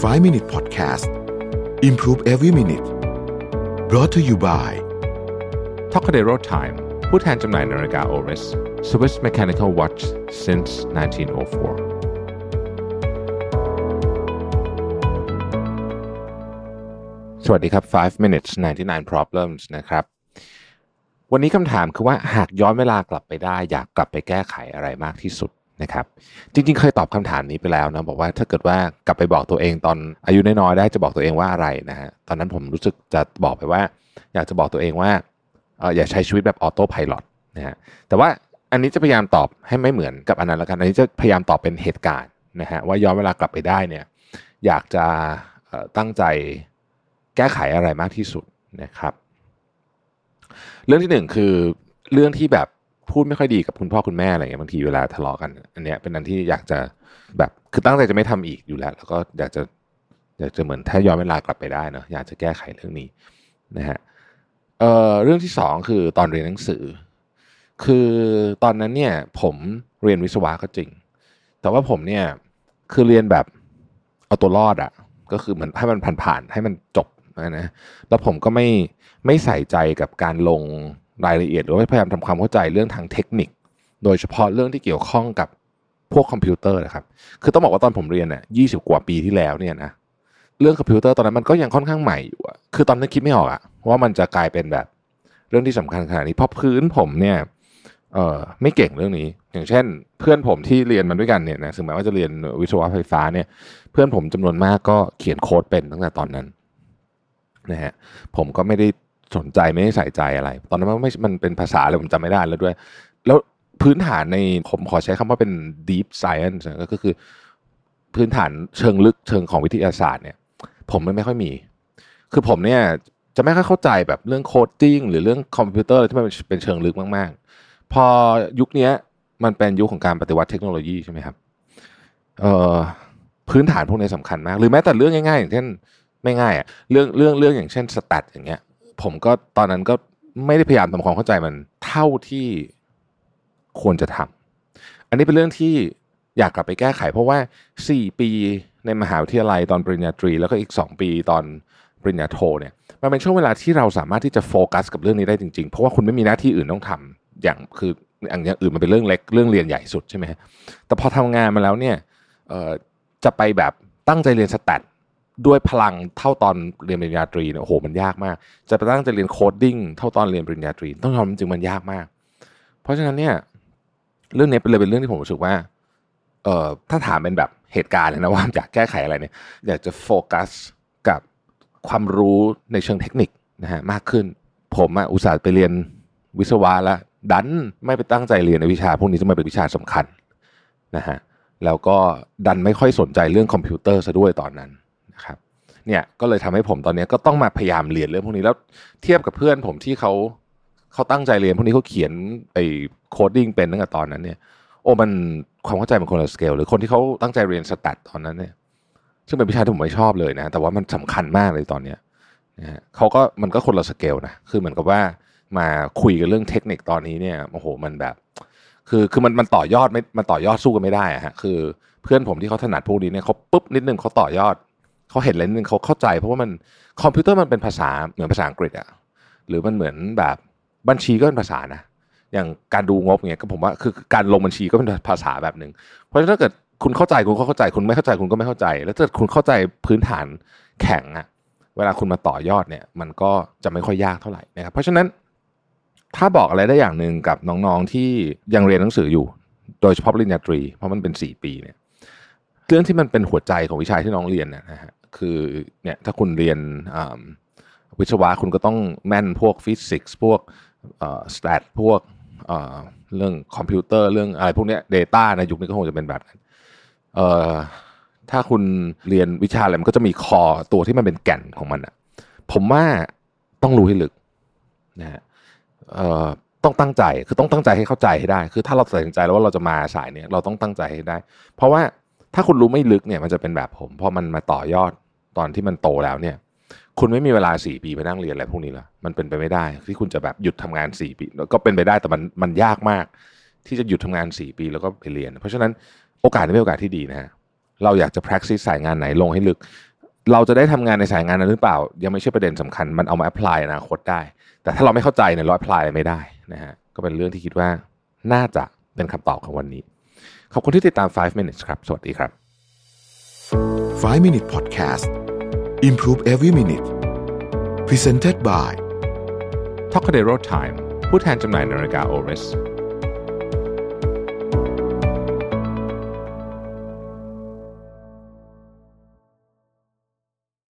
5 Minute Podcast Improve Every Minute brought to you by t o c a d e r o Time ผู้แทนจำหน่ายนาฬิกา Oris Swiss Mechanical Watch since 1904 สวัสดีครับ 5 minutes 99 problems นะครับ วันนี้คำถามคือว่าหากย้อนเวลากลับไปได้ อยากกลับไปแก้ไขอะไรมากที่สุด นะครับจริง ๆ เคยตอบคำถามนี้ไปแล้วนะบอกว่าถ้าเกิดว่ากลับไปบอกตัวเองตอนอายุน้อยๆได้จะบอกตัวเองว่าอะไรนะฮะตอนนั้นผมรู้สึกจะบอกไปว่า อยากจะบอกตัวเองว่าเอออย่าใช้ชีวิตแบบออโต้พายロนะฮะแต่ว่าอันนี้จะพยายามตอบให้ไม่เหมือนกับอันนั้นแล้วกันอันนี้จะพยายามตอบเป็นเหตุการณ์นะฮะว่าย้อนเวลากลับไปได้เนี่ยอยากจะตั้งใจแก้ไขอะไรมากที่สุดนะครับ เรื่องที่หนึ่งคือเรื่องที่แบบ พูดไม่ค่อยดีกับคุณพ่อคุณแม่อะไรเงี้ยบางทีเวลาทะเลาะกัน อันเนี้ยเป็นอันที่อยากจะแบบคือตั้งใจจะไม่ทำอีกอยู่แล้ว แล้วก็อยากจะอยากจะเหมือนถ้าย้อนเวลากลับไปได้เนาะอยากจะแก้ไขเรื่องนี้นะฮะเอ่อเรื่องที่สองคือตอนเรียนหนังสือ คือตอนนั้นเนี่ยผมเรียนวิศวะก็จริง แต่ว่าผมเนี่ยคือเรียนแบบเอาตัวรอดอะ่ะก็คือเหมือนให้มันผ่านๆให้มันจบนะนะแล้วผมก็ไม่ไม่ใส่ใจกับการลง รายละเอียด หรือว่าพยายามทำความเข้าใจเรื่องทางเทคนิค โดยเฉพาะเรื่องที่เกี่ยวข้องกับพวกคอมพิวเตอร์นะครับ คือต้องบอกว่าตอนผมเรียนเนี่ยยีกว่าปีที่แล้วเนี่ยนะ เรื่องคอมพิวเตอร์ตอนนั้นมันก็ยังค่อนข้างใหม่อยู่อะคือตอนนั้นคิดไม่ออกอะว่ามันจะกลายเป็นแบบเรื่องที่สำคัญขนาดนี้ เพราะพื้นผมเนี่ยเออไม่เก่งเรื่องนี้ อย่างเช่น เพื่อนผมที่เรียนมันด้วยกันเนี่ยนะถึงแม้ว่าจะเรียนวิศวะไฟฟ้าเนี่ย เพื่อนผมจำนวนมากก็เขียนโค้ดเป็นตั้งแต่ตอนนั้นนะฮะ ผมก็ไม่ได้ สนใจไม่ได้ใส่ใจอะไร ตอนนั้นมันไม่มันเป็นภาษาอะไรผมจำไม่ได้แล้วด้วย แล้วพื้นฐานในผมขอใช้คำว่าเป็น deep science ก็คือ พื้นฐานเชิงลึกเชิงของวิทยาศาสตร์เนี่ย ผมไม่ค่อยมี คือผมเนี่ยจะไม่ค่อยเข้าใจแบบเรื่อง coding หรือเรื่องคอมพิวเตอร์ที่มันเป็นเชิงลึกมาก ๆ พอยุคนี้มันเป็นยุคของการปฏิวัติเทคโนโลยีใช่ไหมครับเอ่อพื้นฐานพวกนี้สำคัญมาก หรือแม้แต่เรื่องง่ายๆ อย่างเช่นไม่ง่ายอะเรื่องเรื่องเรื่องอย่างเช่นสแตทอย่างเงี้ย ผมก็ตอนนั้นก็ไม่ได้พยายามทำความเข้าใจมันเท่าที่ควรจะทำอันนี้เป็นเรื่องที่อยากกลับไปแก้ไข เพราะว่า 4 ปีในมหาวิทยาลัยตอนปริญญาตรี แล้วก็อีก 2 ปีตอนปริญญาโทเนี่ยมันเป็นช่วงเวลาที่เราสามารถที่จะโฟกัสกับเรื่องนี้ได้จริงๆ เพราะว่าคุณไม่มีหน้าที่อื่นต้องทำอย่างคืออย่างอื่นมันเป็นเรื่องเล็กเรื่องเรียนใหญ่สุดใช่ไหมแต่พอทำงานมาแล้วเนี่ยจะไปแบบตั้งใจเรียน stat ด้วยพลังเท่าตอนเรียนปริญญาตรีเนี่ยโอ้โหมันยากมาก จะไปตั้งจะเรียน coding เท่าตอนเรียนปริญญาตรี ต้องทำจริงมันยากมาก เพราะฉะนั้นเนี่ยเรื่องนี้เป็นเลยเป็นเรื่องที่ผมรู้สึกว่าเอ่อถ้าถามเป็นแบบเหตุการณ์นะว่าอยากแก้ไขอะไรเนี่ยอยากจะโฟกัสกับความรู้ในเชิงเทคนิคนะฮะมากขึ้น ผมอะอุตส่าห์ไปเรียนวิศวะแล้วดันไม่ไปตั้งใจเรียนในวิชา พวกนี้จะมาเป็นวิชาสำคัญนะฮะแล้วก็ดันไม่ค่อยสนใจเรื่องคอมพิวเตอร์ซะด้วยตอนนั้น เนี่ยก็เลยทำให้ผมตอนนี้ก็ต้องมาพยายามเรียนเรื่องพวกนี้แล้วเทียบกับเพื่อนผมที่เขาเขาตั้งใจเรียนพวกนี้เขาเขียนไอ้ coding เป็นตั้งแต่ตอนนั้นเนี่ยโอ้มันความเข้าใจมันคนละสเกลหรือคนที่เขาตั้งใจเรียน stat ตอนนั้นเนี่ยซึ่งเป็นวิชาที่ผมไม่ชอบเลยนะ แต่ว่ามันสำคัญมากเลยตอนเนี้ยนะฮะเขาก็มันก็คนละสเกลนะคือเหมือนกับว่ามาคุยกันเรื่องเทคนิคตอนนี้เนี่ยโอ้โหมันแบบ คือคือมันมันต่อยอดไม่มันต่อยอดสู้กันไม่ได้อะฮะคือเพื่อนผมที่เขาถนัดพวกนี้เนี่ยเขาปุ๊บนิดนึงเขาต่อยอด เขาเห็นอะไรนึงเขาเข้าใจ เพราะว่ามันคอมพิวเตอร์มันเป็นภาษาเหมือนภาษาอังกฤษอะหรือมันเหมือนแบบบัญชีก็เป็นภาษานะอย่างการดูงบเงี้ยก็ผมว่าคือการลงบัญชีก็เป็นภาษาแบบหนึ่งเพราะฉะนั้นถ้าเกิดคุณเข้าใจคุณก็เข้าใจคุณไม่เข้าใจคุณก็ไม่เข้าใจ แล้วถ้าคุณเข้าใจพื้นฐานแข็งอะเวลาคุณมาต่อยอดเนี่ยมันก็จะไม่ค่อยยากเท่าไหร่นะครับเพราะฉะนั้นถ้าบอกอะไรได้อย่างหนึ่งกับน้องๆที่ยังเรียนหนังสืออยู่ โดยเฉพาะปริญญาตรี เพราะมันเป็น 4 ปีเนี่ยเรื่องที่มันเป็นหัวใจของวิชาที่น้องเรียนนะฮะ คือเนี่ยถ้าคุณเรียนวิศวะคุณก็ต้องแม่นพวกฟิสิกส์พวกสแตทพวกเรื่องคอมพิวเตอร์เรื่องอะไรพวกนี้ Data ในยุคนี้ก็คงจะเป็นแบบนั้นถ้าคุณเรียนวิชาอะไรมันก็จะมีคอตัวที่มันเป็นแก่นของมันอะผมว่าต้องรู้ให้ลึกนะฮะต้องตั้งใจคือต้องตั้งใจให้เข้าใจให้ได้ คือถ้าเราตัดสินใจแล้วว่าเราจะมาสายเนี้ยเราต้องตั้งใจให้ได้ เพราะว่า ถ้าคุณรู้ไม่ลึกเนี่ยมันจะเป็นแบบผมพอมันมาต่อยอดตอนที่มันโตแล้วเนี่ย คุณไม่มีเวลาสี่ปีไปนั่งเรียนอะไรพวกนี้ละมันเป็นไปไม่ได้ ที่คุณจะแบบหยุดทำงานสี่ปีก็เป็นไปได้แต่มันมันยากมาก ที่จะหยุดทำงานสี่ปีแล้วก็ไปเรียน เพราะฉะนั้นโอกาสนี้เป็นโอกาสที่ดีนะฮะเราอยากจะ practice สายงานไหนลงให้ลึก เราจะได้ทำงานในสายงานนั้นหรือเปล่า ยังไม่ใช่ประเด็นสำคัญมันเอามา apply อนาคตได้ แต่ถ้าเราไม่เข้าใจเนี่ยเรา apply ไม่ได้นะฮะก็เป็นเรื่องที่คิดว่าน่าจะเป็นคำตอบของวันนี้ ขอบคุณที่ติดตาม 5 minutes ครับ สวัสดีครับ 5 minute podcast improve every minute presented by t o k a d e r o Time ผู้แทนจำหน่ายนาฬิกา o r i s